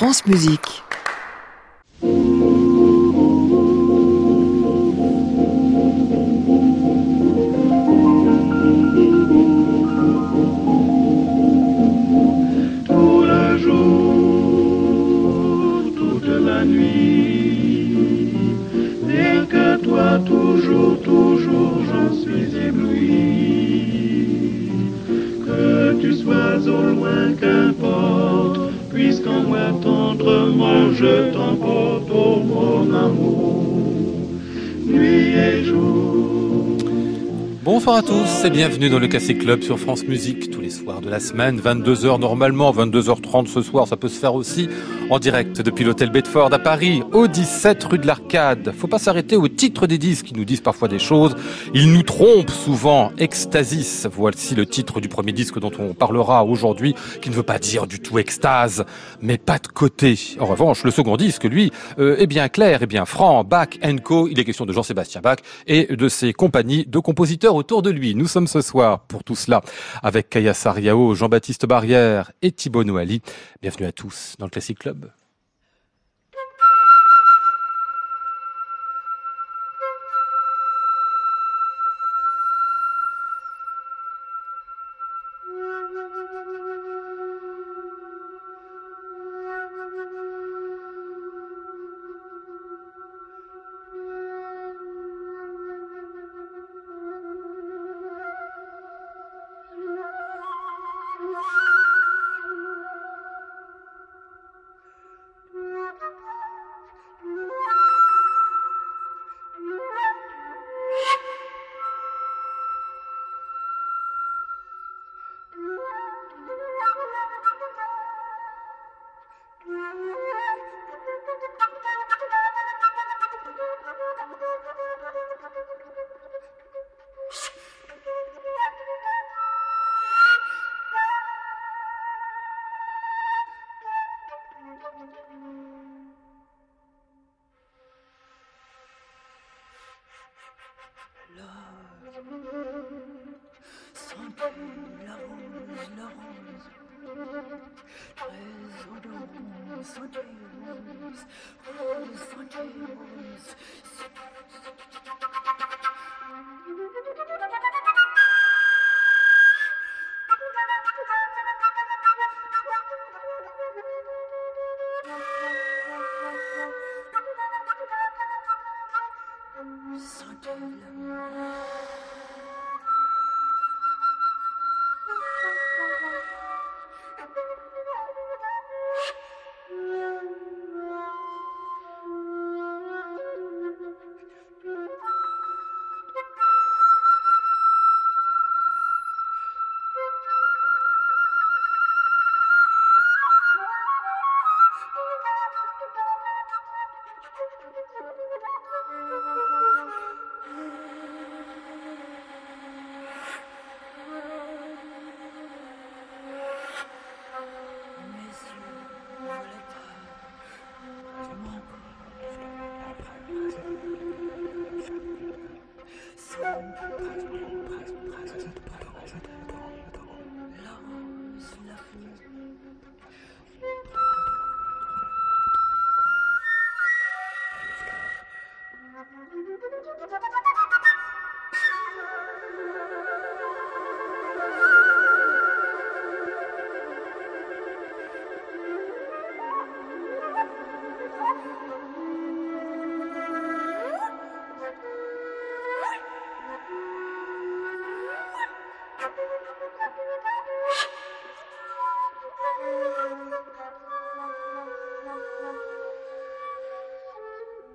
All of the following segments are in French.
France Musique. Je t'emporte, Bonsoir à tous et bienvenue dans le Classic Club sur France Musique tous les soirs de la semaine, 22h normalement, 22h30 ce soir, ça peut se faire aussi en direct depuis l'hôtel Bedford à Paris, au 17 rue de l'Arcade. Faut pas s'arrêter au titre des disques qui nous disent parfois des choses. Ils nous trompent souvent. Extasis, voici le titre du premier disque dont on parlera aujourd'hui, qui ne veut pas dire du tout extase, mais pas de côté. En revanche, le second disque, lui, euh, est bien clair, est bien franc. Bach Co. Il est question de Jean-Sébastien Bach et de ses compagnies de compositeurs autour de lui. Nous sommes ce soir pour tout cela avec Kaya Sariao, Jean-Baptiste Barrière et Thibaut Noali. Bienvenue à tous dans le Classic Club.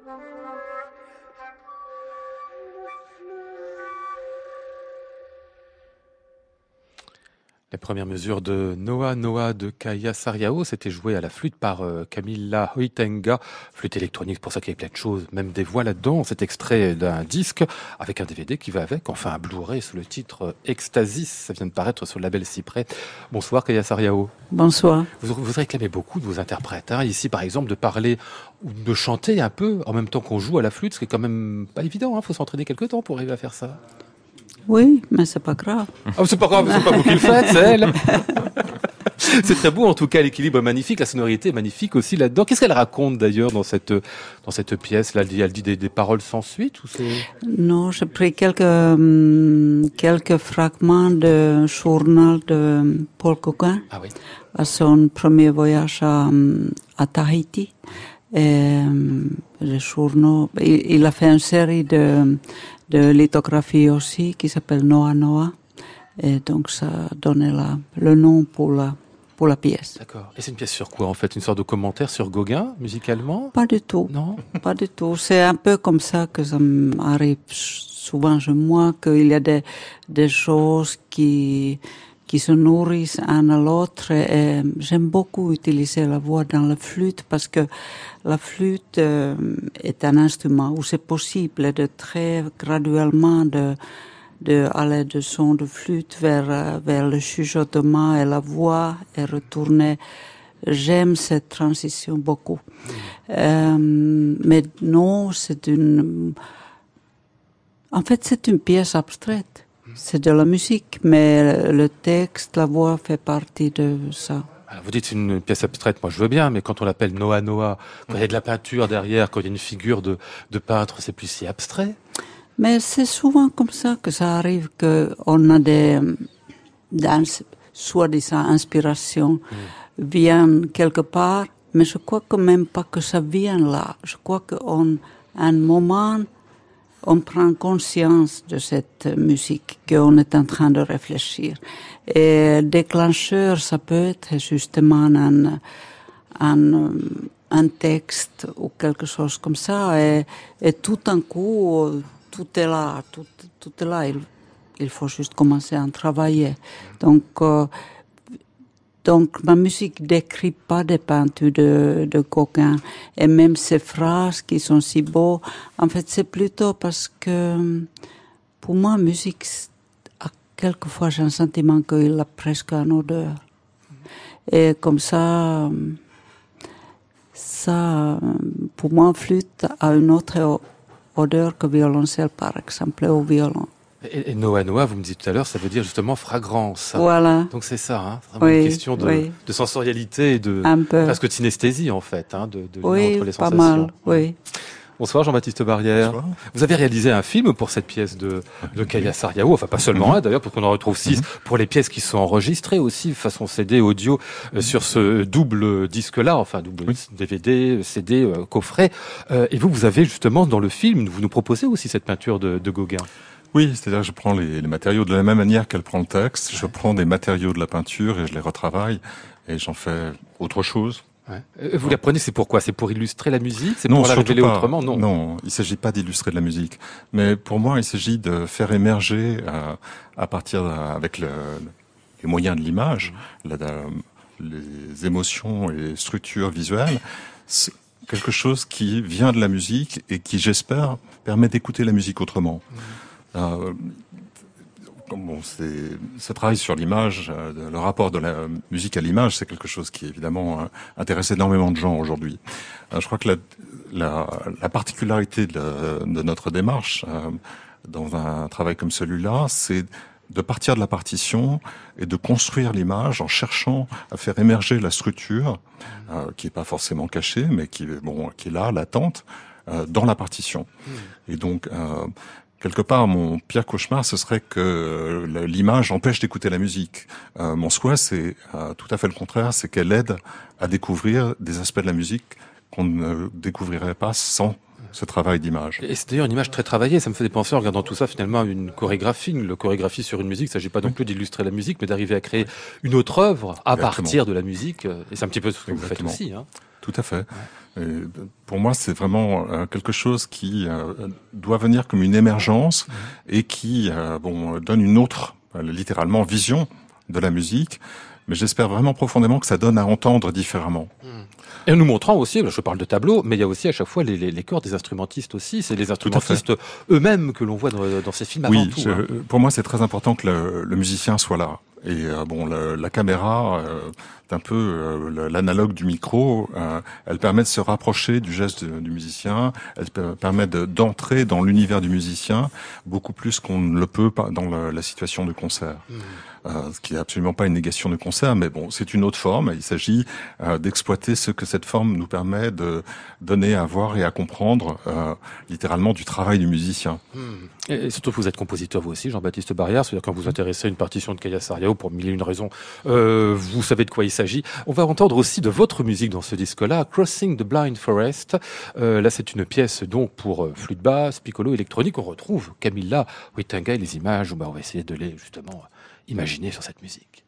Thank you. Les premières mesures de Noah Noah de Kaya Sariao, c'était joué à la flûte par euh, Camilla Hoitenga, flûte électronique, c'est pour ça qu'il y a plein de choses, même des voix là-dedans. C'est extrait d'un disque avec un DVD qui va avec, enfin un Blu-ray sous le titre euh, Ecstasis, ça vient de paraître sur le label Cyprès. Bonsoir Kaya Sariao. Bonsoir. Vous, vous réclamez beaucoup de vos interprètes, hein, ici par exemple de parler ou de chanter un peu en même temps qu'on joue à la flûte, ce qui est quand même pas évident, il faut s'entraîner quelques temps pour arriver à faire ça. Oui, mais c'est pas grave. Ah, c'est pas grave, c'est pas vous qui le faites, c'est elle. c'est très beau en tout cas, l'équilibre est magnifique, la sonorité est magnifique aussi là-dedans. Qu'est-ce qu'elle raconte d'ailleurs dans cette dans cette pièce? Là Elle dit, elle dit des, des paroles sans suite ou c'est? Non, j'ai pris quelques hum, quelques fragments de journal de Paul Gauguin Ah oui. à son premier voyage à, hum, à Tahiti. Et, hum, les journaux, il, il a fait une série de, de lithographies aussi qui s'appelle Noa Noa. Et donc ça donné la, le nom pour la, pour la pièce. D'accord. Et c'est une pièce sur quoi en fait? Une sorte de commentaire sur Gauguin musicalement? Pas du tout. Non? Pas du tout. C'est un peu comme ça que ça m'arrive souvent chez moi, qu'il y a des, des choses qui, qui se nourrissent un à l'autre. J'aime beaucoup utiliser la voix dans la flûte parce que la flûte est un instrument où c'est possible de très graduellement de, de aller de son de flûte vers, vers le chuchotement et la voix et retourner. J'aime cette transition beaucoup. Euh, mais non, c'est une, en fait, c'est une pièce abstraite. C'est de la musique, mais le texte, la voix fait partie de ça. Alors, Vous dites une pièce abstraite, moi je veux bien, mais quand on l'appelle Noah Noah, quand il y a de la peinture derrière, quand il y a une figure de, de peintre, c'est plus si abstrait. Mais c'est souvent comme ça que ça arrive qu'on a des, des soi-disant inspirations viennent quelque part, mais je crois quand même pas que ça vient là. Je crois qu'en un moment, on prend conscience de cette musique qu'on est en train de réfléchir. Et déclencheur, ça peut être justement un, un, un texte ou quelque chose comme ça. Et, tout d'un coup, tout est là, tout, tout est là. Il, il faut juste commencer à travailler. Donc, euh, donc ma musique décrit pas des peintures de, de Gauguin. Et même ces phrases qui sont si beaux, en fait, c'est plutôt parce que pour moi, musique, à- quelquefois j'ai un sentiment qu'il a presque une odeur. Et comme ça, ça, pour moi, flûte a une autre odeur que violoncelle, par exemple, au violon. Et, et Noah Noah, vous me dites tout à l'heure, ça veut dire justement fragrance. Voilà, Donc c'est ça, hein, c'est vraiment Oui, une question de, oui. de sensorialité et de un peu. presque de synesthésie en fait, hein, de, de lien Oui, entre les pas sensations. mal, oui. Bonsoir Jean-Baptiste Barrière. Bonsoir. Vous avez réalisé un film pour cette pièce de, de Kaya Sariao, enfin pas seulement un d'ailleurs, parce qu'on en retrouve six pour les pièces qui sont enregistrées aussi façon CD, audio, euh, sur ce double disque-là, enfin double Oui. DVD, CD, euh, coffret. Euh, et vous, vous avez justement dans le film, vous nous proposez aussi cette peinture de, de Gauguin. Oui, c'est-à-dire que je prends les, les matériaux de la même manière qu'elle prend le texte. Je prends des matériaux de la peinture et je les retravaille et j'en fais autre chose. Ouais. Vous la prenez, c'est pourquoi C'est pour illustrer la musique? C'est non, pour la révéler pas. autrement? Non. Non, il s'agit pas d'illustrer de la musique, mais pour moi, il s'agit de faire émerger euh, à partir de- avec le, les moyens de l'image, les émotions et les structures visuelles, quelque chose qui vient de la musique et qui, j'espère, permet d'écouter la musique autrement. Euh, Bon, c'est ce travail sur l'image, euh, le rapport de la musique à l'image, c'est quelque chose qui évidemment euh, intéresse énormément de gens aujourd'hui. Euh, je crois que la, la, la particularité de, de notre démarche dans un travail comme celui-là, c'est de partir de la partition et de construire l'image en cherchant à faire émerger la structure qui est pas forcément cachée, mais qui est bon, qui est là, latente, dans la partition. Et donc euh, quelque part, mon pire cauchemar, ce serait que le- l'image empêche d'écouter la musique. Euh, mon souhait, c'est euh, tout à fait le contraire, c'est qu'elle aide à découvrir des aspects de la musique qu'on ne découvrirait pas sans ce travail d'image. Et c'est d'ailleurs une image très travaillée. Ça me fait penser, en regardant tout ça, finalement, à une chorégraphie. Une chorégraphie sur une musique, il ne s'agit pas non plus d'illustrer la musique, mais d'arriver à créer une autre œuvre à Exactement. partir de la musique. Et c'est un petit peu ce que vous faites aussi. Hein. Tout à fait. Et pour moi, c'est vraiment euh, quelque chose qui euh, doit venir comme une émergence et qui euh, bon donne une autre, littéralement, vision de la musique. Mais j'espère vraiment profondément que ça donne à entendre différemment. Et en nous montrant aussi, je parle de tableau, mais il y a aussi à chaque fois les, les, les chœurs des instrumentistes aussi. C'est les instrumentistes eux-mêmes que l'on voit dans, dans ces films avant Oui, tout. je- hein. pour moi, c'est très important que le, le musicien soit là Et euh, bon, le- la caméra, euh, un peu euh, l'analogue du micro. euh, elle permet de se rapprocher du geste de- du musicien. Elle per- permet de- d'entrer dans l'univers du musicien beaucoup plus qu'on ne le peut dans la situation de concert. Euh, ce qui n'est absolument pas une négation de concert, mais bon, c'est une autre forme. Il s'agit euh, d'exploiter ce que cette forme nous permet de donner à voir et à comprendre, euh, littéralement, du travail du musicien. Et surtout que vous êtes compositeur vous aussi, Jean-Baptiste Barrière, c'est-à-dire quand vous vous intéressez à une partition de Kaya Sariao pour mille et une raisons, euh, vous savez de quoi il On va entendre aussi de votre musique dans ce disque-là, Crossing the Blind Forest. Euh, là, c'est une pièce donc pour euh, flûte basse, piccolo, électronique. On retrouve Camilla Huitinga et les images. Bah, on va essayer de les justement imaginer sur cette musique.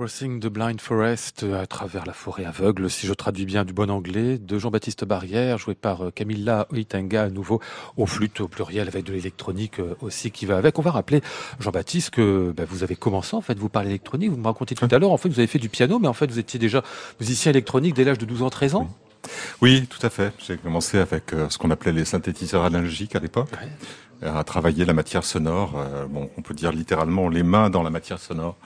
Crossing the Blind Forest euh, à travers la forêt aveugle, si je traduis bien du bon anglais, de Jean-Baptiste Barrière, joué par euh, Camilla Oitanga, à nouveau au flûte au pluriel avec de l'électronique euh, aussi qui va avec. On va rappeler, Jean-Baptiste, que bah, vous avez commencé en fait, vous parlez électronique, vous me racontez tout à l'heure, en fait vous avez fait du piano, mais en fait vous étiez déjà musicien électronique dès l'âge de 12 ans, 13 ans? Oui, tout à fait. J'ai commencé avec ce qu'on appelait les synthétiseurs analogiques à l'époque. à travailler la matière sonore, bon, on peut dire littéralement les mains dans la matière sonore.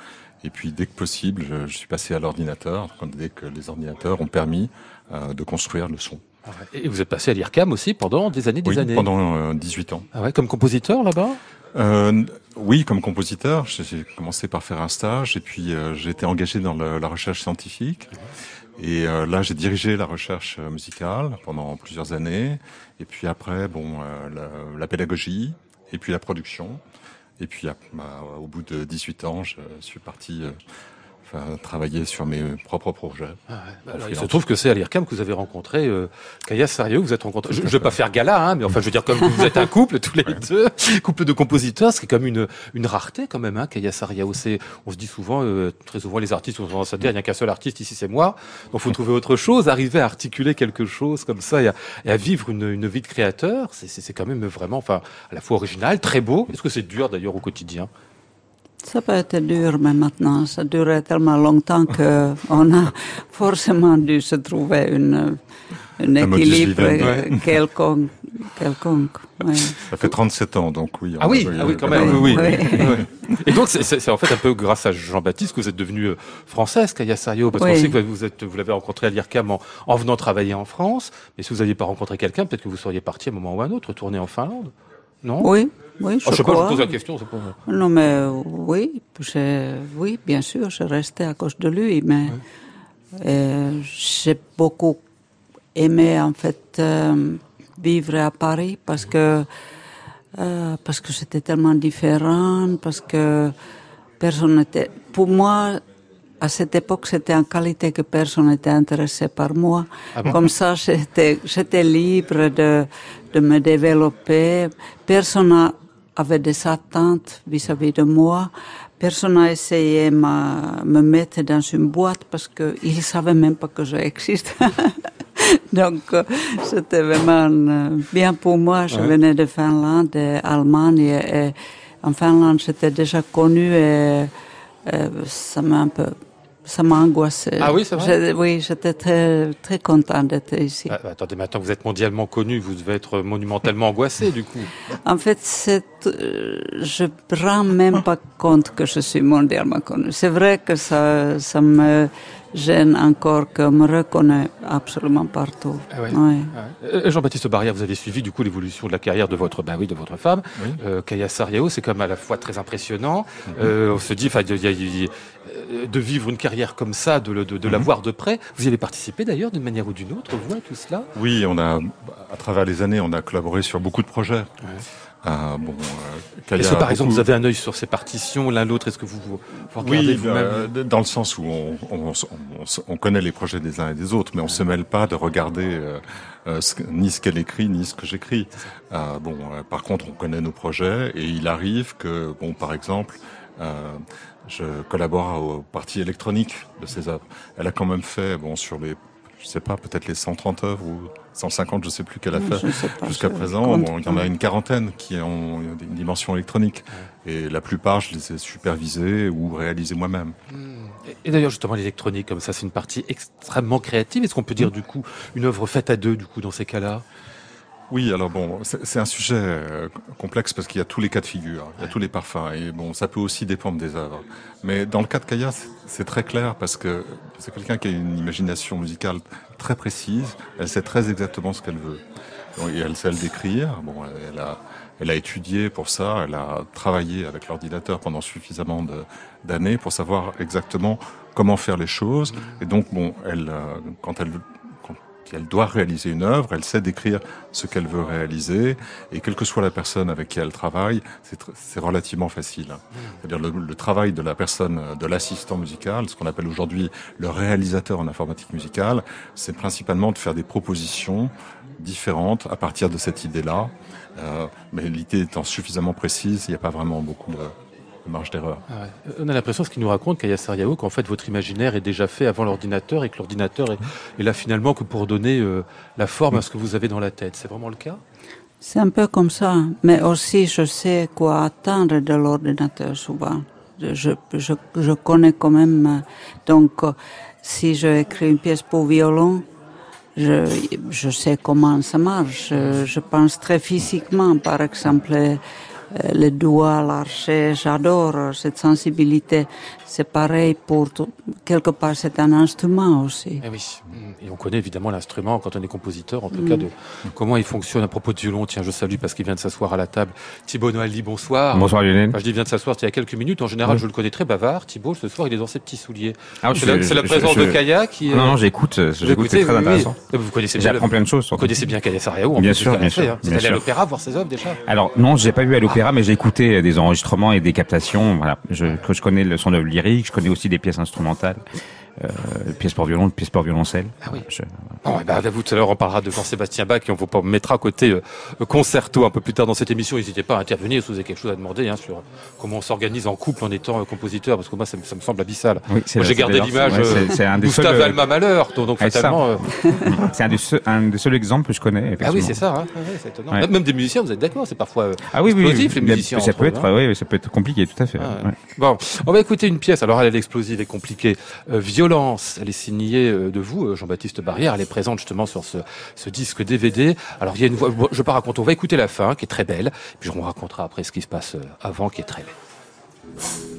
Et puis dès que possible, je, je suis passé à l'ordinateur, dès que les ordinateurs ont permis euh, de construire le son. Ah Et vous êtes passé à l'IRCAM aussi pendant des années, des oui, années pendant euh, 18 ans. Ah ouais, comme compositeur là-bas? Euh, Oui, comme compositeur. J'ai commencé par faire un stage et puis euh, j'ai été engagé dans le, la recherche scientifique. Et euh, là, j'ai dirigé la recherche musicale pendant plusieurs années. Et puis après, bon, la, la pédagogie et puis la production. Et puis, bah, au bout de 18 ans, je suis parti enfin, travailler sur mes propres projets. Ah ouais. bah alors, il se trouve que c'est à l'IRCAM que vous avez rencontré euh, Kaya Sario, vous êtes rencontré. Je, je vais pas faire gala, hein, mais enfin, je veux dire, comme vous êtes un couple tous les ouais. deux, couple de compositeurs, ce qui est comme une une rareté quand même, hein, Kaya Sario. On se dit souvent, euh, très souvent, les artistes ont tendance à dire, il n'y a qu'un seul artiste ici, c'est moi. Donc, faut trouver autre chose, arriver à articuler quelque chose comme ça et à, et à vivre une, une vie de créateur. C'est quand même vraiment, enfin, à la fois original, très beau. Est-ce que c'est dur d'ailleurs au quotidien? Ça peut être dur, mais maintenant, ça durait tellement longtemps qu'on a forcément dû se trouver une, un équilibre quelconque. quelconque ouais. Ça fait 37 ans, donc oui. Ah oui, ah oui, quand même, oui. oui. oui. Et donc, c'est en fait un peu grâce à Jean-Baptiste que vous êtes devenue euh, française, Kaya Sario, parce qu'on sait que vous êtes, vous l'avez rencontré à l'IRCAM en, en, venant travailler en France, mais si vous n'aviez pas rencontré quelqu'un, peut-être que vous seriez parti à un moment ou à un autre, retourner en Finlande, non? Oui, oui, je, oh, je sais crois. pas, je pose la question. Pas... Non, mais oui, oui, bien sûr, je restais à cause de lui, mais euh, j'ai beaucoup aimé en fait euh, vivre à Paris parce que euh, parce que c'était tellement différent, parce que personne n'était. Pour moi, à cette époque, c'était en qualité que personne n'était intéressé par moi. Ah bon? Comme ça, j'étais, libre de, de me développer. Personne avait des attentes vis-à-vis -vis de moi. Personne n'a essayé de me mettre dans une boîte parce qu'ils ne savaient même pas que j'existe. Donc, c'était vraiment bien pour moi. Je ouais. venais de Finlande, d'Allemagne, et en Finlande, j'étais déjà connue et, et ça m'a un peu ça m'a angoissé. Ah oui, c'est vrai? Oui, j'étais très très contente d'être ici. Ah, attendez, maintenant vous êtes mondialement connu, vous devez être monumentalement angoissé du coup. En fait, c'est, euh, je prends même pas compte que je suis mondialement connu. C'est vrai que ça, ça me gêne encore qu'on me reconnaît absolument partout. Ah ouais. Ouais. Ah Jean-Baptiste Barrière, vous avez suivi du coup l'évolution de la carrière de votre, ben oui, de votre femme, oui. euh, Kaya Sariao. C'est quand même à la fois très impressionnant. Mm -hmm. euh, on se dit, enfin, de vivre une carrière comme ça, de, de, de mm -hmm. la voir de près. Vous y avez participé d'ailleurs d'une manière ou d'une autre, vous, à tout cela? Oui, on a, à travers les années, on a collaboré sur beaucoup de projets. Euh, bon, euh, Est-ce que par exemple vous avez un œil sur ces partitions l'un l'autre Est-ce que vous, vous, vous regardez oui, vous-même euh, dans le sens où on, on, on, on, connaît les projets des uns et des autres, mais on se mêle pas de regarder euh, ce, ni ce qu'elle écrit ni ce que j'écris. bon, par contre, on connaît nos projets et il arrive que, bon, par exemple, je collabore aux parties électroniques de ses œuvres. Elle a quand même fait, bon, sur les je sais pas, peut-être les 130 œuvres ou 150, je sais plus qu'elle a fait jusqu'à présent. Bon, il y en a une quarantaine qui ont une dimension électronique. Ouais. Et la plupart, je les ai supervisées ou réalisées moi-même. Mmh. Et d'ailleurs, justement, l'électronique, comme ça, c'est une partie extrêmement créative. Est-ce qu'on peut dire, mmh. du coup, une œuvre faite à deux, du coup, dans ces cas-là? Oui, alors bon, c'est un sujet euh, complexe parce qu'il y a tous les cas de figure, il y a tous les parfums, et bon, ça peut aussi dépendre des œuvres. Mais dans le cas de Kaya, c'est très clair parce que c'est quelqu'un qui a une imagination musicale très précise, elle sait très exactement ce qu'elle veut. Et elle sait le décrire, bon, elle a, elle a étudié pour ça, elle a travaillé avec l'ordinateur pendant suffisamment d'années pour savoir exactement comment faire les choses. Et donc, bon, elle, euh, quand elle elle doit réaliser une œuvre, elle sait décrire ce qu'elle veut réaliser, et quelle que soit la personne avec qui elle travaille, c'est relativement facile. C'est-à-dire le, le, travail de la personne, de l'assistant musical, ce qu'on appelle aujourd'hui le réalisateur en informatique musicale, c'est principalement de faire des propositions différentes à partir de cette idée-là. Euh, mais l'idée étant suffisamment précise, il n'y a pas vraiment beaucoup de, marge d'erreur. Ah ouais. On a l'impression, ce qu'il nous raconte, Kaya Sariao, qu'en fait votre imaginaire est déjà fait avant l'ordinateur et que l'ordinateur est, est là finalement que pour donner euh, la forme à ce que vous avez dans la tête. C'est vraiment le cas? C'est un peu comme ça, mais aussi je sais quoi attendre de l'ordinateur souvent. Je, je, je connais quand même, euh, donc euh, si je écris une pièce pour violon, je, je sais comment ça marche. Je, je pense très physiquement, par exemple, euh, les doigts, l'archet, j'adore cette sensibilité. C'est pareil pour tout. quelque part, c'est un instrument aussi. Eh oui, et on connaît évidemment l'instrument quand on est compositeur, en tout cas de comment il fonctionne. À propos de violon, tiens, je salue parce qu'il vient de s'asseoir à la table. Thibaut Noël dit bonsoir. Bonsoir Lionel. Enfin, je dis vient de s'asseoir il y a quelques minutes. En général, je le connais très bavard. Thibaut, ce soir, il est dans ses petits souliers. Ah, c'est la, présence je- de Kaya qui. Non, euh, non, j'écoute, euh, vous j'écoute, écoutez, c'est très oui, oui. intéressant. Vous connaissez bien. J'apprends le- plein de choses. Vous connaissez bien Kaya Sariao. en Bien sûr, bien sûr, hein. Vous allé à l'opéra voir ses œuvres déjà. Alors non, j'ai pas vu à l'opéra, mais j'ai écouté des enregistrements et des captations. Voilà, je, je connais le son œuvre lyrique, je connais aussi des pièces instrumentales, euh, pièces pour violon, pièces pour violoncelle. Ah oui. Je- Bon, eh ben, vous tout à l'heure, on parlera de Jean-Sébastien Bach et on vous mettra à côté euh, concerto un peu plus tard dans cette émission. N'hésitez pas à intervenir si vous avez quelque chose à demander hein, sur comment on s'organise en couple en étant euh, compositeur, parce que moi, ça, me- ça me semble abyssal. Oui, j'ai gardé l'image ouais, euh, un des Gustave seuls, euh, Alma Malheur, donc, Ah, fatalement. euh, c'est un des, seuls, un des seuls exemples que je connais. Ah oui, c'est ça. Hein, ouais, c'est étonnant. Ouais. Même- des musiciens, vous êtes d'accord C'est parfois euh, Ah oui, explosif, oui. les musiciens. Ça entre peut être, hein. oui, oui, ça peut être compliqué, tout à fait. Ah, ouais. ouais. Bon, on va écouter une pièce. Alors, elle est explosive et compliquée. Euh, Violence, elle est signée euh, de vous, euh, Jean-Baptiste Barrière. Elle est présente justement sur ce, disque DVD. Alors, il y a une voix. je vais pas raconter. On va écouter la fin, qui est très belle. Puis on racontera après ce qui se passe euh, avant, qui est très belle.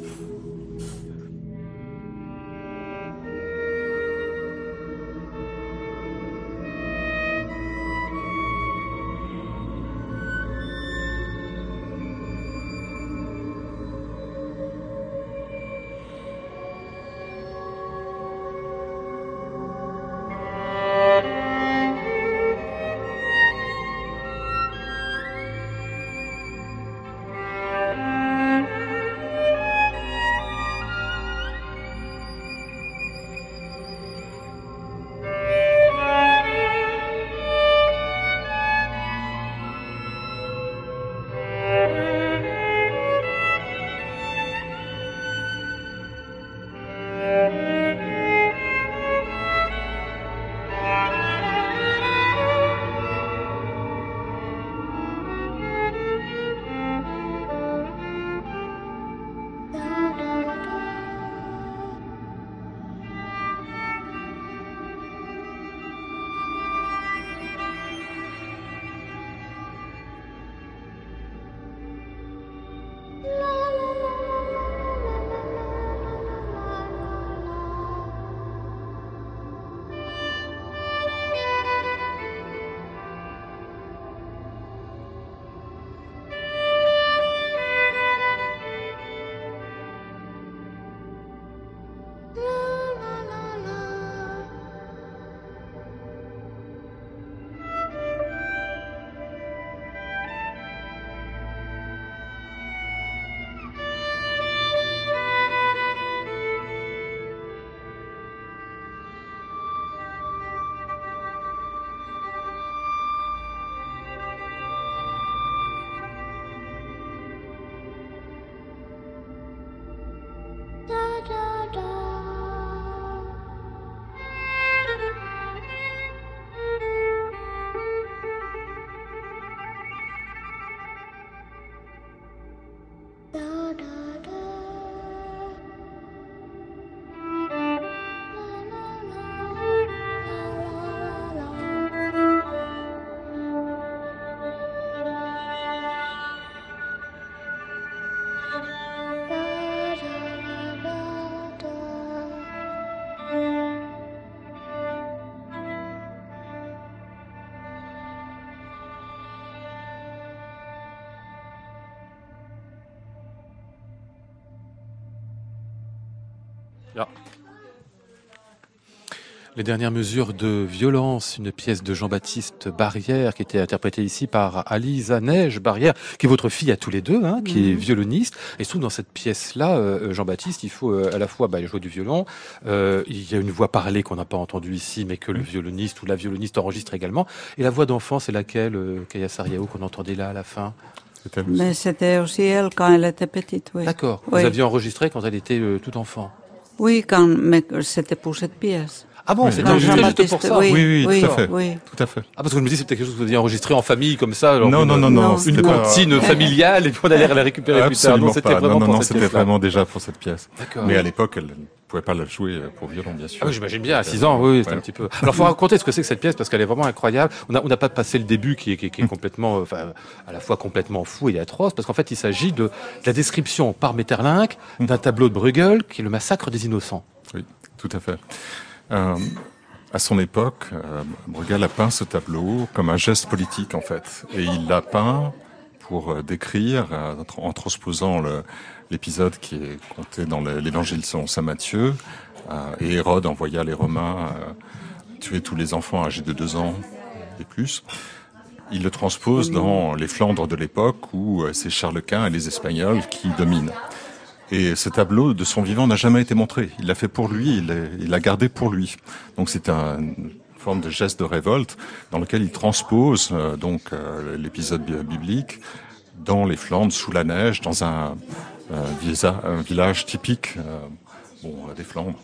Les dernières mesures de violence, une pièce de Jean-Baptiste Barrière qui était interprétée ici par Alisa Neige Barrière, qui est votre fille à tous les deux, hein, qui est violoniste. Et surtout dans cette pièce-là, euh, Jean-Baptiste, il faut euh, à la fois bah, jouer du violon, euh, il y a une voix parlée qu'on n'a pas entendue ici, mais que le violoniste ou la violoniste enregistre également. Et la voix d'enfant, c'est laquelle, euh, Kaya Sariao, qu'on entendait là à la fin? Mais c'était aussi elle quand elle était petite, oui. D'accord. Oui. Vous aviez enregistré quand elle était euh, tout enfant? Oui, quand, mais c'était pour cette pièce. Ah bon, Oui. c'était enregistré juste pour ça. oui, Oui, oui, tout à fait. oui. Tout à fait. Ah parce que je me dis c'est peut-être quelque chose que vous aviez enregistré en famille comme ça. alors non, une- non, non, non, Une comptine familiale et puis on allait la récupérer plus tard. Non, c'était pas. vraiment Non, non, non, c'était vraiment déjà pour cette pièce. D'accord. Mais à l'époque, elle ne pouvait pas la jouer pour violon, bien sûr. Ah oui, j'imagine bien, à 6 ans, oui, c'est Ouais. un petit peu. Alors, faut raconter ce que c'est que cette pièce parce qu'elle est vraiment incroyable. On n'a on pas passé le début qui est, qui est- qui est complètement, euh, enfin, à la fois complètement fou et atroce parce qu'en fait, il s'agit de, de la description par Metterlinck d'un tableau de Bruegel qui est le massacre des innocents. Oui, tout à fait. Euh, à son époque, euh, Bruegel a peint ce tableau comme un geste politique, en fait. Et il l'a peint pour euh, décrire, euh, en transposant l'épisode qui est compté dans le- l'évangile saint Matthieu, et Hérode envoya les Romains tuer tous les enfants âgés de deux ans et plus. Il le transpose dans les Flandres de l'époque où c'est Charles Quint et les Espagnols qui dominent. Et ce tableau de son vivant n'a jamais été montré. Il l'a fait pour lui, il l'a- gardé pour lui. Donc c'est un- forme de geste de révolte dans lequel il transpose euh, donc euh, l'épisode bi- biblique dans les Flandres sous la neige, dans un, euh, village typique bon, des Flandres.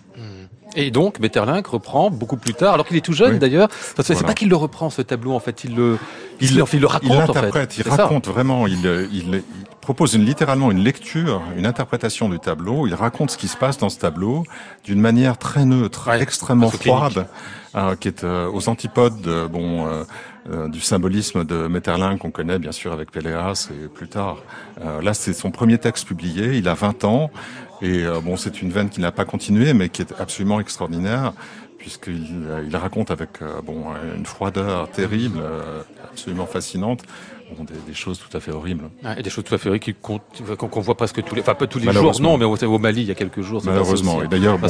Et donc, Metterlinck reprend beaucoup plus tard, alors qu'il est tout jeune Oui. d'ailleurs. Que c'est Voilà. pas qu'il le reprend ce tableau, en fait, il le, il, Il- il le raconte Il en fait. l'interprète, il ça. raconte vraiment, il, propose une, littéralement une lecture, une interprétation du tableau, il raconte ce qui se passe dans ce tableau d'une manière très neutre, Ouais, extrêmement froide, euh, qui est euh, aux antipodes bon, euh, euh, du symbolisme de Metterlinck qu'on connaît bien sûr avec Péléas et plus tard. Euh, là, c'est son premier texte publié, il a 20 ans, et euh, bon, c'est une veine qui n'a pas continué, mais qui est absolument extraordinaire puisqu'il euh, il raconte avec euh, bon une froideur terrible, euh, absolument fascinante, bon, des, des choses tout à fait horribles. Ouais, et des choses tout à fait comptent- qu'on qu'on voit presque tous les, enfin pas tous les jours, non, mais au, au Mali il y a quelques jours. c'est Malheureusement. Et d'ailleurs, bon,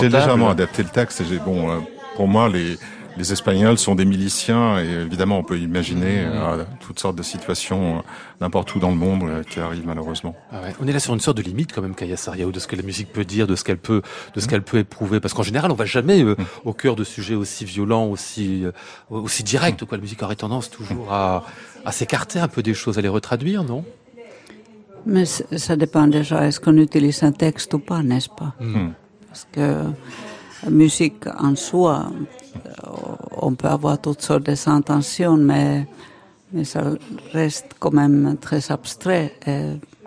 j'ai légèrement adapté le texte. Et j'ai bon, euh, pour moi, les les Espagnols sont des miliciens et évidemment, on peut imaginer euh, toutes sortes de situations euh, n'importe où dans le monde euh, qui arrivent malheureusement. Ah ouais. On est là sur une sorte de limite quand même, Kaya Sariao, de ce que la musique peut dire, de ce qu'elle peut, de Mmh. ce qu'elle peut éprouver. Parce qu'en général, on va jamais euh, au cœur de sujets aussi violents, aussi, euh, aussi directs. Quoi. La musique aurait tendance toujours à, à s'écarter un peu des choses, à les retraduire, non? Mais ça dépend déjà, est-ce qu'on utilise un texte ou pas, n'est-ce pas? Parce que la musique en soi, euh, on peut avoir toutes sortes d'intentions, mais, mais ça reste quand même très abstrait.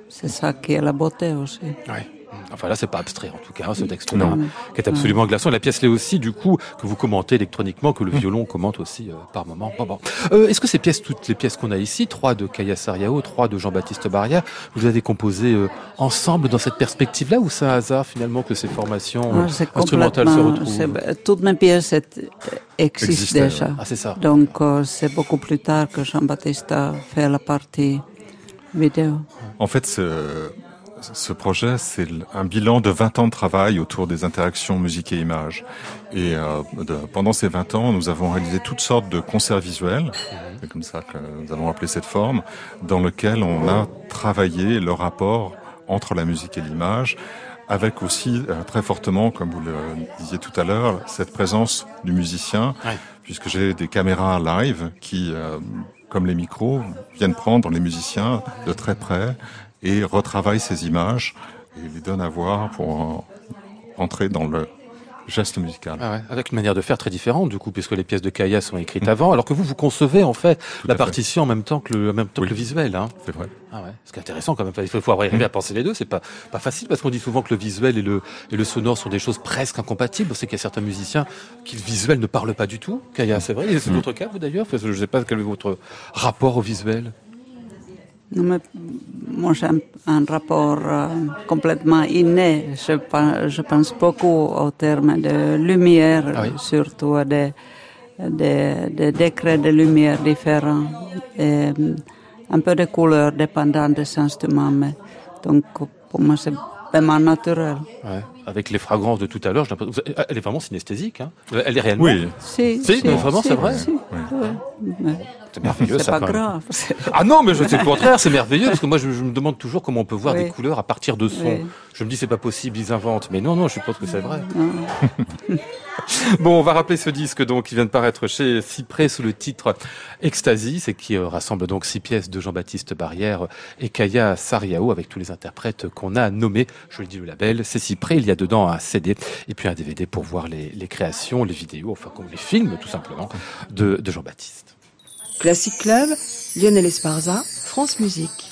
C'est ça qui est la beauté aussi. Enfin là, c'est pas abstrait en tout cas, hein, ce texte-là, Non. qui est absolument glaçant. La pièce l'est aussi, du coup, que vous commentez électroniquement, que le violon commente aussi euh, par moment. Bon, bon. Euh, Est-ce que ces pièces, toutes les pièces qu'on a ici, trois de Kaya Sariao, trois de Jean-Baptiste Baria, vous avez composées euh, ensemble dans cette perspective-là, ou c'est un hasard finalement que ces formations Ah, c'est instrumentales se retrouvent Toutes mes pièces existent déjà. Ah, c'est ça. Donc euh, c'est beaucoup plus tard que Jean-Baptiste a fait la partie vidéo. En fait, ce, projet, c'est un bilan de 20 ans de travail autour des interactions musique et image. Et euh, de- pendant ces 20 ans, nous avons réalisé toutes sortes de concerts visuels, c'est comme ça que nous avons appelé cette forme, dans lequel on a travaillé le rapport entre la musique et l'image, avec aussi euh, très fortement, comme vous le disiez tout à l'heure, cette présence du musicien, puisque j'ai des caméras live qui, euh, comme les micros, viennent prendre les musiciens de très près et retravaillent ces images et les donnent à voir pour entrer dans le geste musical. Ah ouais, avec une manière de faire très différente du coup, puisque les pièces de Kaya sont écrites avant, alors que vous, vous concevez en fait la fait. partition en même temps que le, en même temps Oui. que le visuel. Hein. C'est vrai. Ah ouais, ce qui est intéressant quand même. Il faut, faut arriver à penser les deux. C'est pas pas facile parce qu'on dit souvent que le visuel et le et le sonore sont des choses presque incompatibles. On sait qu'il y a certains musiciens qui le visuel ne parle pas du tout. Kaya, c'est vrai. Et c'est votre cas vous d'ailleurs? Je sais pas quel est votre rapport au visuel. Non, mais moi, j'ai un, un rapport euh, complètement inné. Je, je pense beaucoup au terme de lumière, Ah oui. surtout à des, des, des degrés de lumière différents. Et, euh, un peu de couleur dépendant des instruments. Mais, donc, pour moi, c'est vraiment naturel. Ouais. Avec les fragrances de tout à l'heure, j'ai l'impression- vous- elle est vraiment synesthésique. Hein. Elle est réellement. Oui, Si, Si, mais vraiment, c'est vrai. si, Oui. C'est merveilleux, C'est pas quand grave. Ah non, mais je sais le contraire, c'est merveilleux parce que moi je, je me demande toujours comment on peut voir Oui. des couleurs à partir de sons. Oui. Je me dis c'est pas possible, ils inventent. Mais non, non, je suppose que c'est vrai. Bon, on va rappeler ce disque donc qui vient de paraître chez Cyprès sous le titre Ecstasy, c'est qui euh, rassemble donc six pièces de Jean-Baptiste Barrière et Kaya Sariao avec tous les interprètes qu'on a nommés. Je le dis le label, c'est Cyprès. Il y a dedans un CD et puis un DVD pour voir les, les créations, les vidéos, enfin comme les films tout simplement de, de Jean-Baptiste. Classic Club, Lionel Esparza, France Musique.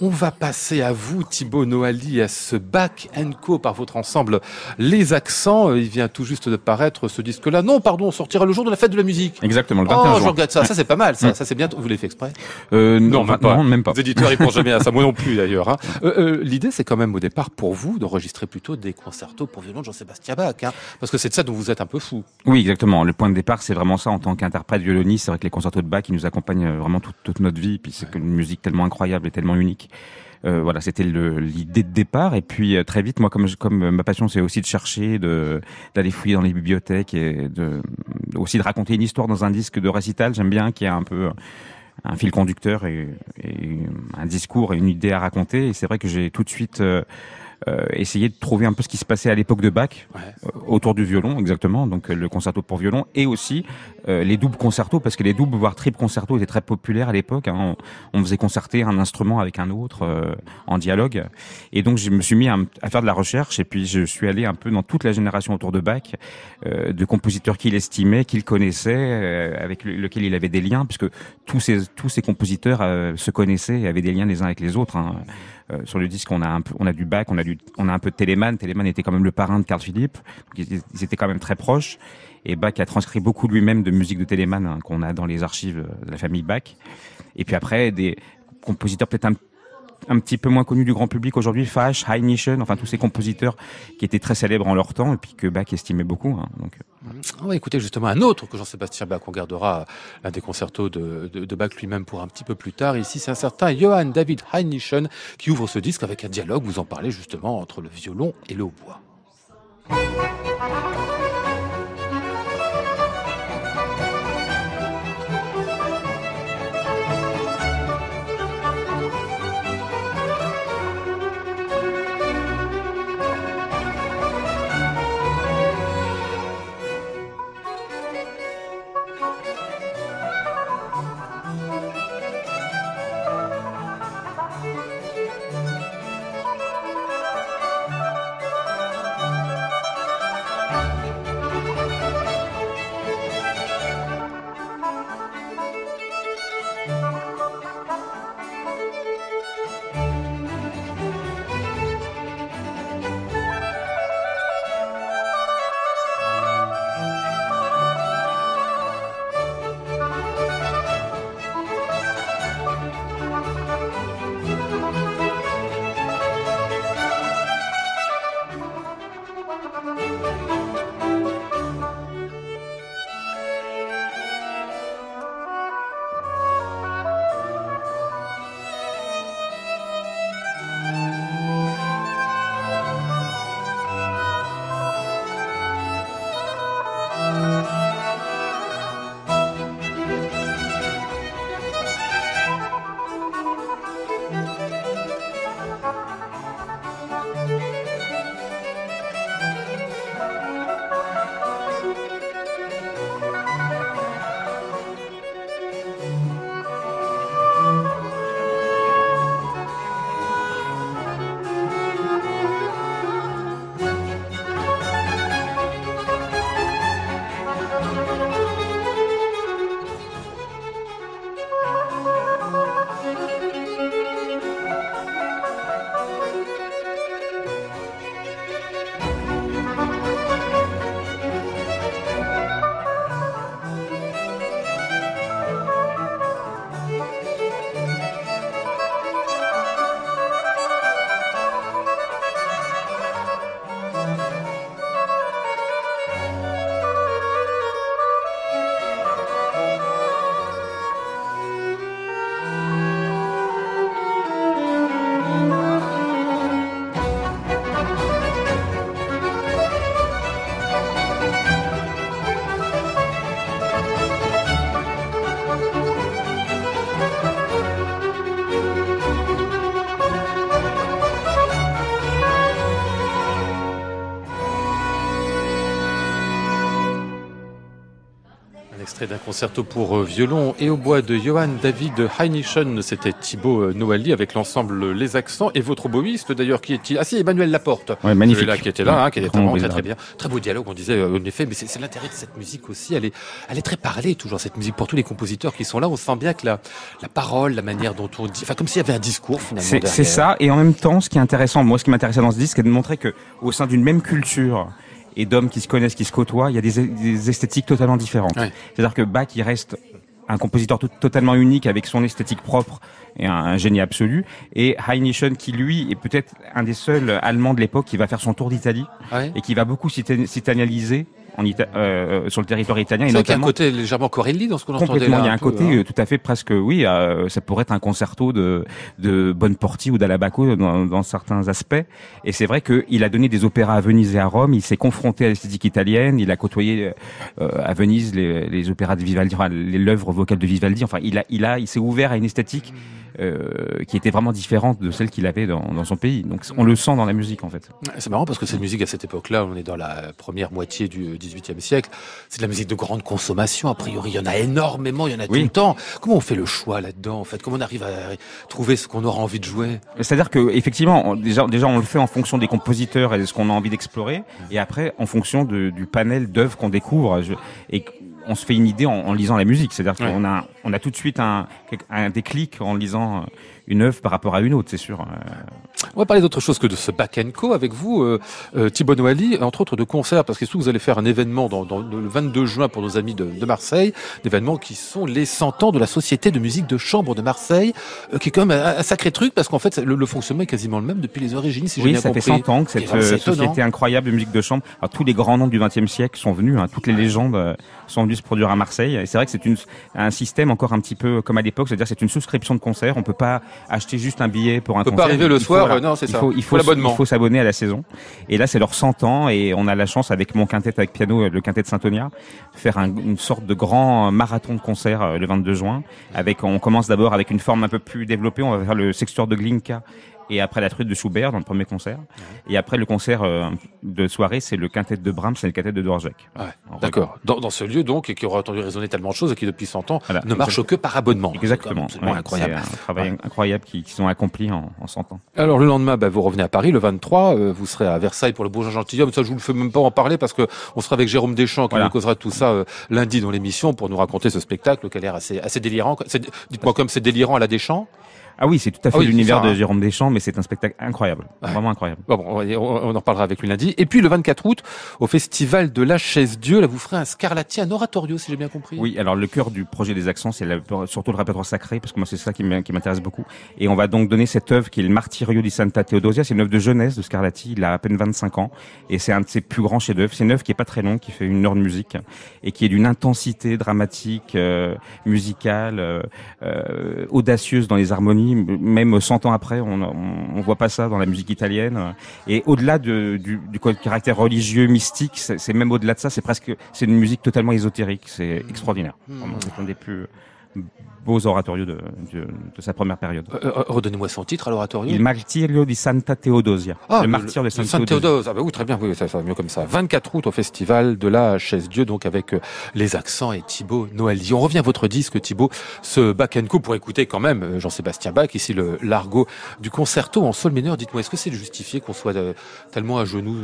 On va passer à vous, Thibaut Noali, à ce Back Co par votre ensemble Les Accents. Il vient tout juste de paraître ce disque-là. Non, pardon, on sortira le jour de la fête de la musique. Exactement, le Oh, 21 je juin. regarde ça. Ça, c'est pas mal. Ça, Mm. ça c'est bien. Vous l'avez fait exprès Euh, Non, même pas. Non, même pas. Les éditeurs, ils pensent jamais à ça. Moi non plus, d'ailleurs. hein. Euh, euh, L'idée, c'est quand même au départ pour vous d'enregistrer plutôt des concertos pour violon de Jean-Sébastien Bach. hein. parce que c'est de ça dont vous êtes un peu fou. Oui, exactement. Le point de départ, c'est vraiment ça en tant qu'interprète violoniste. C'est vrai que les concertos de Bach, ils nous accompagnent vraiment toute, toute notre vie. Puis c'est une musique tellement incroyable et tellement unique. Euh, voilà, c'était l'idée de départ. Et puis euh, très vite, moi, comme comme euh, ma passion, c'est aussi de chercher, de d'aller fouiller dans les bibliothèques et de aussi de raconter une histoire dans un disque de récital. J'aime bien qu'il y ait un peu un fil conducteur et, un discours et une idée à raconter. Et c'est vrai que j'ai tout de suite euh, essayé de trouver un peu ce qui se passait à l'époque de Bach Ouais. euh, autour du violon, exactement. Donc euh, le concerto pour violon et aussi euh, les doubles concertos, parce que les doubles voire triples concertos étaient très populaires à l'époque. hein. On, on faisait concerter un instrument avec un autre euh, en dialogue. Et donc je me suis mis à, faire de la recherche et puis je suis allé un peu dans toute la génération autour de Bach, euh, de compositeurs qu'il estimait, qu'il connaissait, euh, avec le- lequel il avait des liens, puisque tous ces tous ces compositeurs euh, se connaissaient et avaient des liens les uns avec les autres. hein. Euh, sur le disque, on a un peu, on a du Bach, on a du, on a un peu de Telemann. Telemann était quand même le parrain de Carl ils, ils étaient quand même très proches. Et Bach a transcrit beaucoup lui-même de musique de Telemann hein, qu'on a dans les archives de la famille Bach. Et puis après, des compositeurs peut-être un, un petit peu moins connus du grand public aujourd'hui, Fasch, Heinichen, enfin tous ces compositeurs qui étaient très célèbres en leur temps et puis que Bach estimait beaucoup. hein. On va écouter justement un autre que Jean-Sébastien Bach. On gardera l'un des concertos de, de, Bach lui-même pour un petit peu plus tard. Ici, c'est un certain Johann David Heinichen qui ouvre ce disque avec un dialogue, vous en parlez justement, entre le violon et le hautbois. Concerto pour euh, violon et au bois de Johann David Heinichen. C'était Thibaut euh, Noali avec l'ensemble Les Accents et votre oboïste d'ailleurs qui est... Ah si, Emmanuel Laporte. Ouais, magnifique. Celui-là qui était là, hein, qui était Vraiment très très bien. Très beau dialogue, on disait euh, en effet, mais c'est l'intérêt de cette musique aussi. Elle est, elle est très parlée toujours, cette musique. Pour tous les compositeurs qui sont là, on sent bien que la, la parole, la manière dont on dit... Enfin, comme s'il y avait un discours finalement c'est ça, et en même temps, ce qui est intéressant, moi, ce qui m'intéressait dans ce disque, c'est de montrer que au sein d'une même culture et d'hommes qui se connaissent, qui se côtoient, il y a des, des esthétiques totalement différentes. Ouais. C'est-à-dire que Bach, il reste un compositeur tout- totalement unique avec son esthétique propre et un, un génie absolu, et Heinichen qui lui est peut-être un des seuls Allemands de l'époque qui va faire son tour d'Italie Ouais. et qui va beaucoup s'italianiser en Ita- euh, sur le territoire italien C'est un côté légèrement Corelli dans ce qu'on entendait là. il y a un peu, côté hein. euh, tout à fait presque, oui, euh, ça pourrait être un concerto de de Bonporti ou d'Alabaco dans, dans certains aspects. Et c'est vrai qu'il a donné des opéras à Venise et à Rome. Il s'est confronté à l'esthétique italienne. Il a côtoyé euh, à Venise les, les opéras de Vivaldi, enfin, l'œuvre vocale de Vivaldi. Enfin, il a, il a, il s'est ouvert à une esthétique euh, qui était vraiment différente de celle qu'il avait dans, dans son pays. Donc, on le sent dans la musique en fait. C'est marrant parce que cette musique à cette époque-là, on est dans la première moitié du XVIIIe siècle, c'est de la musique de grande consommation. A priori, il y en a énormément, il y en a tout le temps. Comment on fait le choix là-dedans en fait? Comment on arrive à trouver ce qu'on aura envie de jouer? C'est-à-dire que effectivement, on- déjà, déjà on le fait en fonction des compositeurs et de ce qu'on a envie d'explorer, et après en fonction de- du panel d'œuvres qu'on découvre. Je- et on se fait une idée en, en lisant la musique. C'est-à-dire Ouais. qu'on a, on a tout de suite un, un déclic en lisant euh, une œuvre par rapport à une autre, c'est sûr. On va parler d'autre chose que de ce Back Co avec vous, euh, euh, Thibaut Noali, entre autres de concerts, parce que vous allez faire un événement dans, dans- le 22 juin pour nos amis de, de Marseille, d'événements qui sont les 100 ans de la Société de musique de chambre de Marseille, euh, qui est quand même un, un sacré truc, parce qu'en fait le, le fonctionnement est quasiment le même depuis les origines, si j'ai oui, bien ça compris. fait 100 ans que cette vraiment- euh, société incroyable de musique de chambre. Alors, tous les grands noms du XXe siècle sont venus, hein, toutes les légendes euh, sont venues se produire à Marseille. Et c'est vrai que c'est une, un système encore un petit peu comme à l'époque, c'est-à-dire c'est une souscription de concert. On peut pas acheter juste un billet pour un On peut concert. pas arriver le soir, voilà, non, c'est il ça. faut, il Faut faut, l'abonnement. il faut s'abonner à la saison. Et là, c'est leur 100 ans et on a la chance avec mon quintet avec piano, euh, le quintet de Saint-Tonia, faire un- une sorte de grand marathon de concert euh, le 22 juin. Avec, on commence d'abord avec une forme un peu plus développée. On va faire le sextuor de Glinka et après la truite de Schubert dans le premier concert. Et après le concert euh, de soirée, c'est le quintet de Brahms et le quintet de Dvorak. Ouais, D'accord. Dans, dans ce lieu donc, et qui aura entendu résonner tellement de choses et qui depuis 100 ans Voilà. ne marche que par abonnement. C'est Exactement. absolument Ouais, incroyable. C'est un travail incroyable qu'ils ont accompli en, en 100 ans. Alors le lendemain, bah, vous revenez à Paris le 23, euh, vous serez à Versailles pour le Bourgeois Gentilhomme. Ça, je vous le fais même pas en parler parce que on sera avec Jérôme Deschamps qui Voilà. nous causera tout ça euh, lundi dans l'émission pour nous raconter ce spectacle qui a l'air assez, assez délirant. C'est- Dites-moi comme c'est délirant à la Deschamps. Ah oui, c'est tout à fait Ah oui, l'univers de. Jérôme Deschamps, mais c'est un spectacle incroyable, Ouais. vraiment incroyable. Bon, bon, on, en reparlera avec lui lundi. Et puis le 24 août, au festival de la Chaise Dieu, là vous ferez un Scarlatti, un oratorio si j'ai bien compris. Oui, alors le cœur du projet des accents, c'est surtout le répertoire sacré, parce que moi c'est ça qui m'intéresse beaucoup. Et on va donc donner cette œuvre qui est le Martirio di Santa Teodosia. C'est une œuvre de jeunesse de Scarlatti. Il a à peine 25 ans, et c'est un de ses plus grands chefs-d'œuvre. C'est une œuvre qui est pas très longue, qui fait une heure de musique, et qui est d'une intensité dramatique, euh, musicale, euh, euh, audacieuse dans les harmonies. Même 100 ans après, on, on, on voit pas ça dans la musique italienne. Et au-delà de- du, du caractère religieux, mystique, c'est c'est même au-delà de ça. C'est presque, c'est une musique totalement ésotérique. C'est extraordinaire. Vraiment, c'est un des plus beaux oratorios de, de, de sa première période. Euh, euh, Redonnez-moi son titre à l'oratorio. Il Martirio di Santa Teodosia. Ah, le martyr de Santa Sainte Teodosia. Ah bah oui, très bien, oui, ça, ça va mieux comme ça. 24 août au festival de la Chaise Dieu, donc avec euh, les accents et Thibaut Noali. On revient à votre disque, Thibaut, ce Bach Co pour écouter quand même euh, Jean-Sébastien Bach, ici le l'argot du concerto en sol mineur. Dites-moi, est-ce que c'est justifié qu'on soit tellement à genoux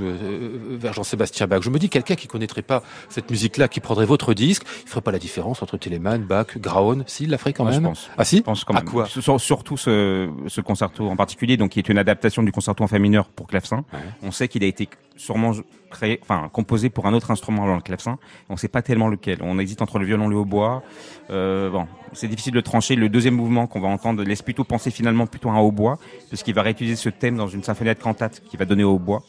vers Jean-Sébastien Bach? Je me dis, quelqu'un qui connaîtrait pas cette musique-là, qui prendrait votre disque, il ferait pas la différence entre Telemann, Bach, Graun, s'il la ferait quand Ouais, je même pense. Ah si Je pense quand À même. quoi Sur- Surtout ce, ce concerto en particulier, donc qui est une adaptation du concerto en fa mineur pour clavecin. Ouais. On sait qu'il a été sûrement créé, enfin composé pour un autre instrument dans le clavecin. On ne sait pas tellement lequel. On hésite entre le violon et le hautbois. Euh, bon, c'est difficile de trancher. Le deuxième mouvement qu'on va entendre laisse plutôt penser finalement plutôt à un hautbois, puisqu'il va réutiliser ce thème dans une symphonie de cantate qui va donner au hautbois.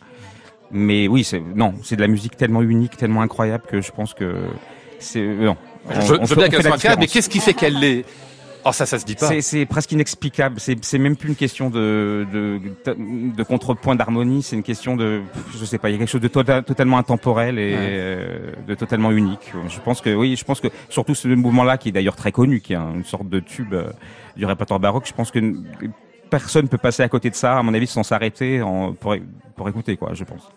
Mais oui, c'est non, c'est de la musique tellement unique, tellement incroyable que je pense que c'est non. On- Je, on je veux bien qu'elle soit incroyable, mais qu'est-ce qui fait qu'elle l'est Oh, ça, ça se dit pas. C'est, presque inexplicable. C'est, même plus une question de, de, de contrepoint d'harmonie. C'est une question de, je sais pas, il y a quelque chose de tota- totalement intemporel et Ouais. euh, de totalement unique. Je pense que, oui, je pense que surtout ce mouvement-là, qui est d'ailleurs très connu, qui est un- une sorte de tube euh, du répertoire baroque, je pense que personne peut passer à côté de ça, à mon avis, sans s'arrêter pour, pour écouter, quoi, je pense.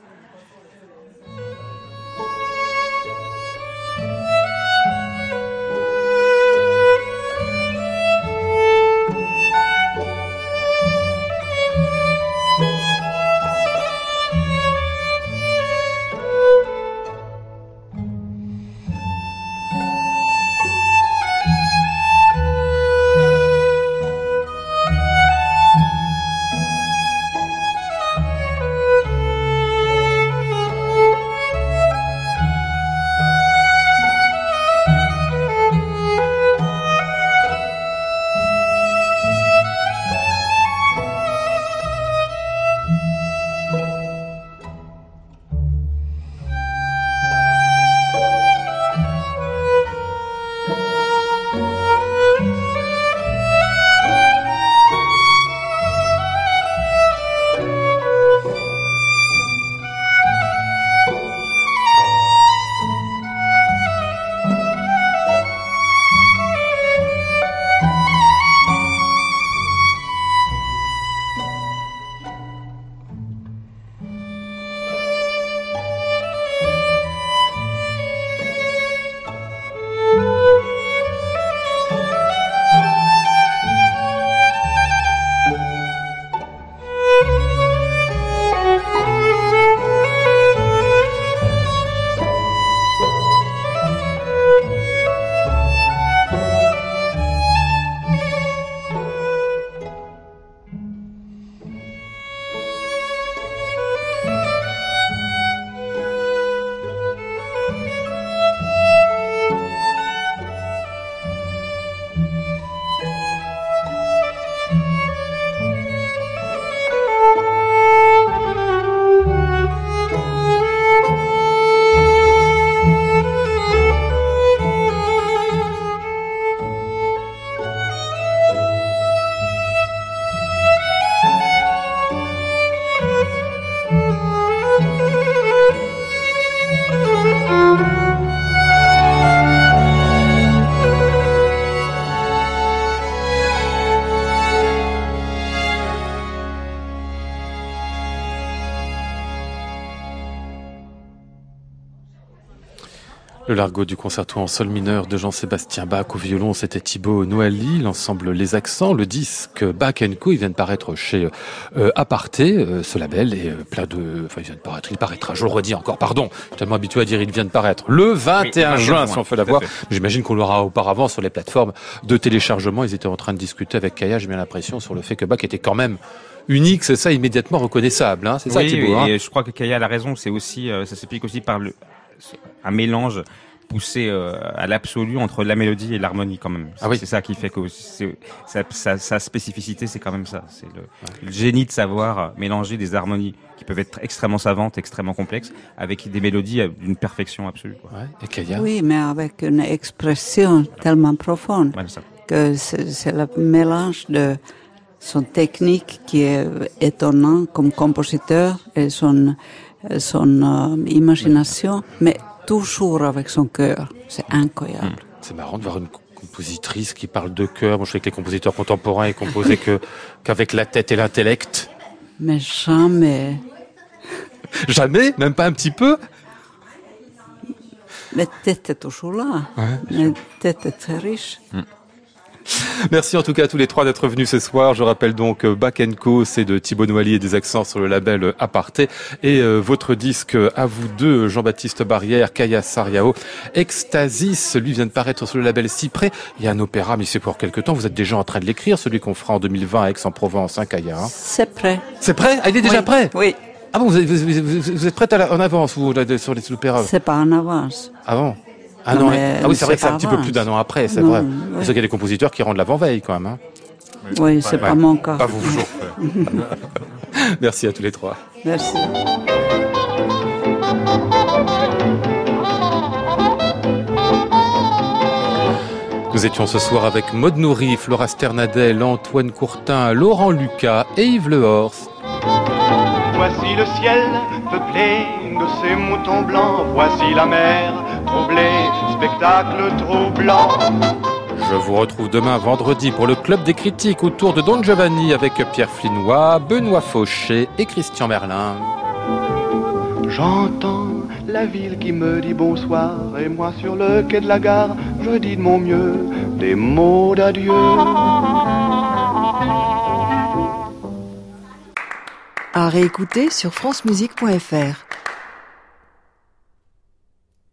Le largo du concerto en sol mineur de Jean-Sébastien Bach au violon, c'était Thibaut Noali, l'ensemble Les Accents, le disque Bach Co. Il vient de paraître chez euh, Aparté, euh, ce label est euh, plein de, enfin il vient de paraître, il paraîtra, je le redis encore, pardon, je suis tellement habitué à dire il vient de paraître le 21 Oui, juin, 21 si on fait juin, l'avoir. J'imagine qu'on l'aura auparavant sur les plateformes de téléchargement. Ils étaient en train de discuter avec Kaya, j'ai bien l'impression, sur le fait que Bach était quand même unique, c'est ça, immédiatement reconnaissable, hein, c'est ça Thibaut. oui, hein et je crois que Kaya a la raison. C'est aussi, euh, ça s'explique aussi par le, un mélange poussé euh, à l'absolu entre la mélodie et l'harmonie quand même. Ah oui. C'est ça qui fait que sa, sa, sa spécificité, c'est quand même ça. C'est le, le génie de savoir mélanger des harmonies qui peuvent être extrêmement savantes, extrêmement complexes, avec des mélodies euh, d'une perfection absolue. Quoi. Ouais, et Kaya? Oui, mais avec une expression tellement profonde Voilà, que c'est le mélange de son technique qui est étonnant comme compositeur et son, son euh, imagination, mais toujours avec son cœur. C'est incroyable. C'est marrant de voir une compositrice qui parle de cœur. Moi, je sais que les compositeurs contemporains ils composaient que qu'avec la tête et l'intellect. Mais jamais. Jamais, même pas un petit peu? La tête est toujours là. Ouais, La tête est très riche. Merci en tout cas à tous les trois d'être venus ce soir. Je rappelle donc euh, Back Co, c'est de Thibaut Noali et des accents sur le label euh, Aparté. Et euh, votre disque euh, à vous deux, Jean-Baptiste Barrière, Kaya Sariao, Extasis, lui vient de paraître sur le label Cyprès. Il y a un opéra, mais c'est pour quelque temps. Vous êtes déjà en train de l'écrire, celui qu'on fera en 2020 à Aix-en-Provence, hein, Kaya. hein. C'est prêt. C'est prêt? Ah, il est déjà Oui. prêt? Oui, Ah bon, vous êtes, vous, êtes prête à la- en avance, vous, sur les opéras c'est pas en avance. Avant Ah Non, non, mais ah oui, c'est vrai que c'est un petit pas peu plus d'un an après, c'est vrai. ouais. Parce qu'il y a des compositeurs qui rendent l'avant-veille quand même. Hein. Oui, c'est pas mon cas. Pas vous. Merci à tous les trois. Merci. Nous étions ce soir avec Maud Nourri, Flora Sternadel, Antoine Courtin, Laurent Lucas et Yves Lehorst. Voici le ciel peuplé de ces moutons blancs. Voici la mer troublée, spectacle troublant. Je vous retrouve demain vendredi pour le Club des critiques autour de Don Giovanni avec Pierre Flinois, Benoît Fauché et Christian Merlin. J'entends la ville qui me dit bonsoir et moi sur le quai de la gare, je dis de mon mieux des mots d'adieu. À réécouter sur francemusique.fr.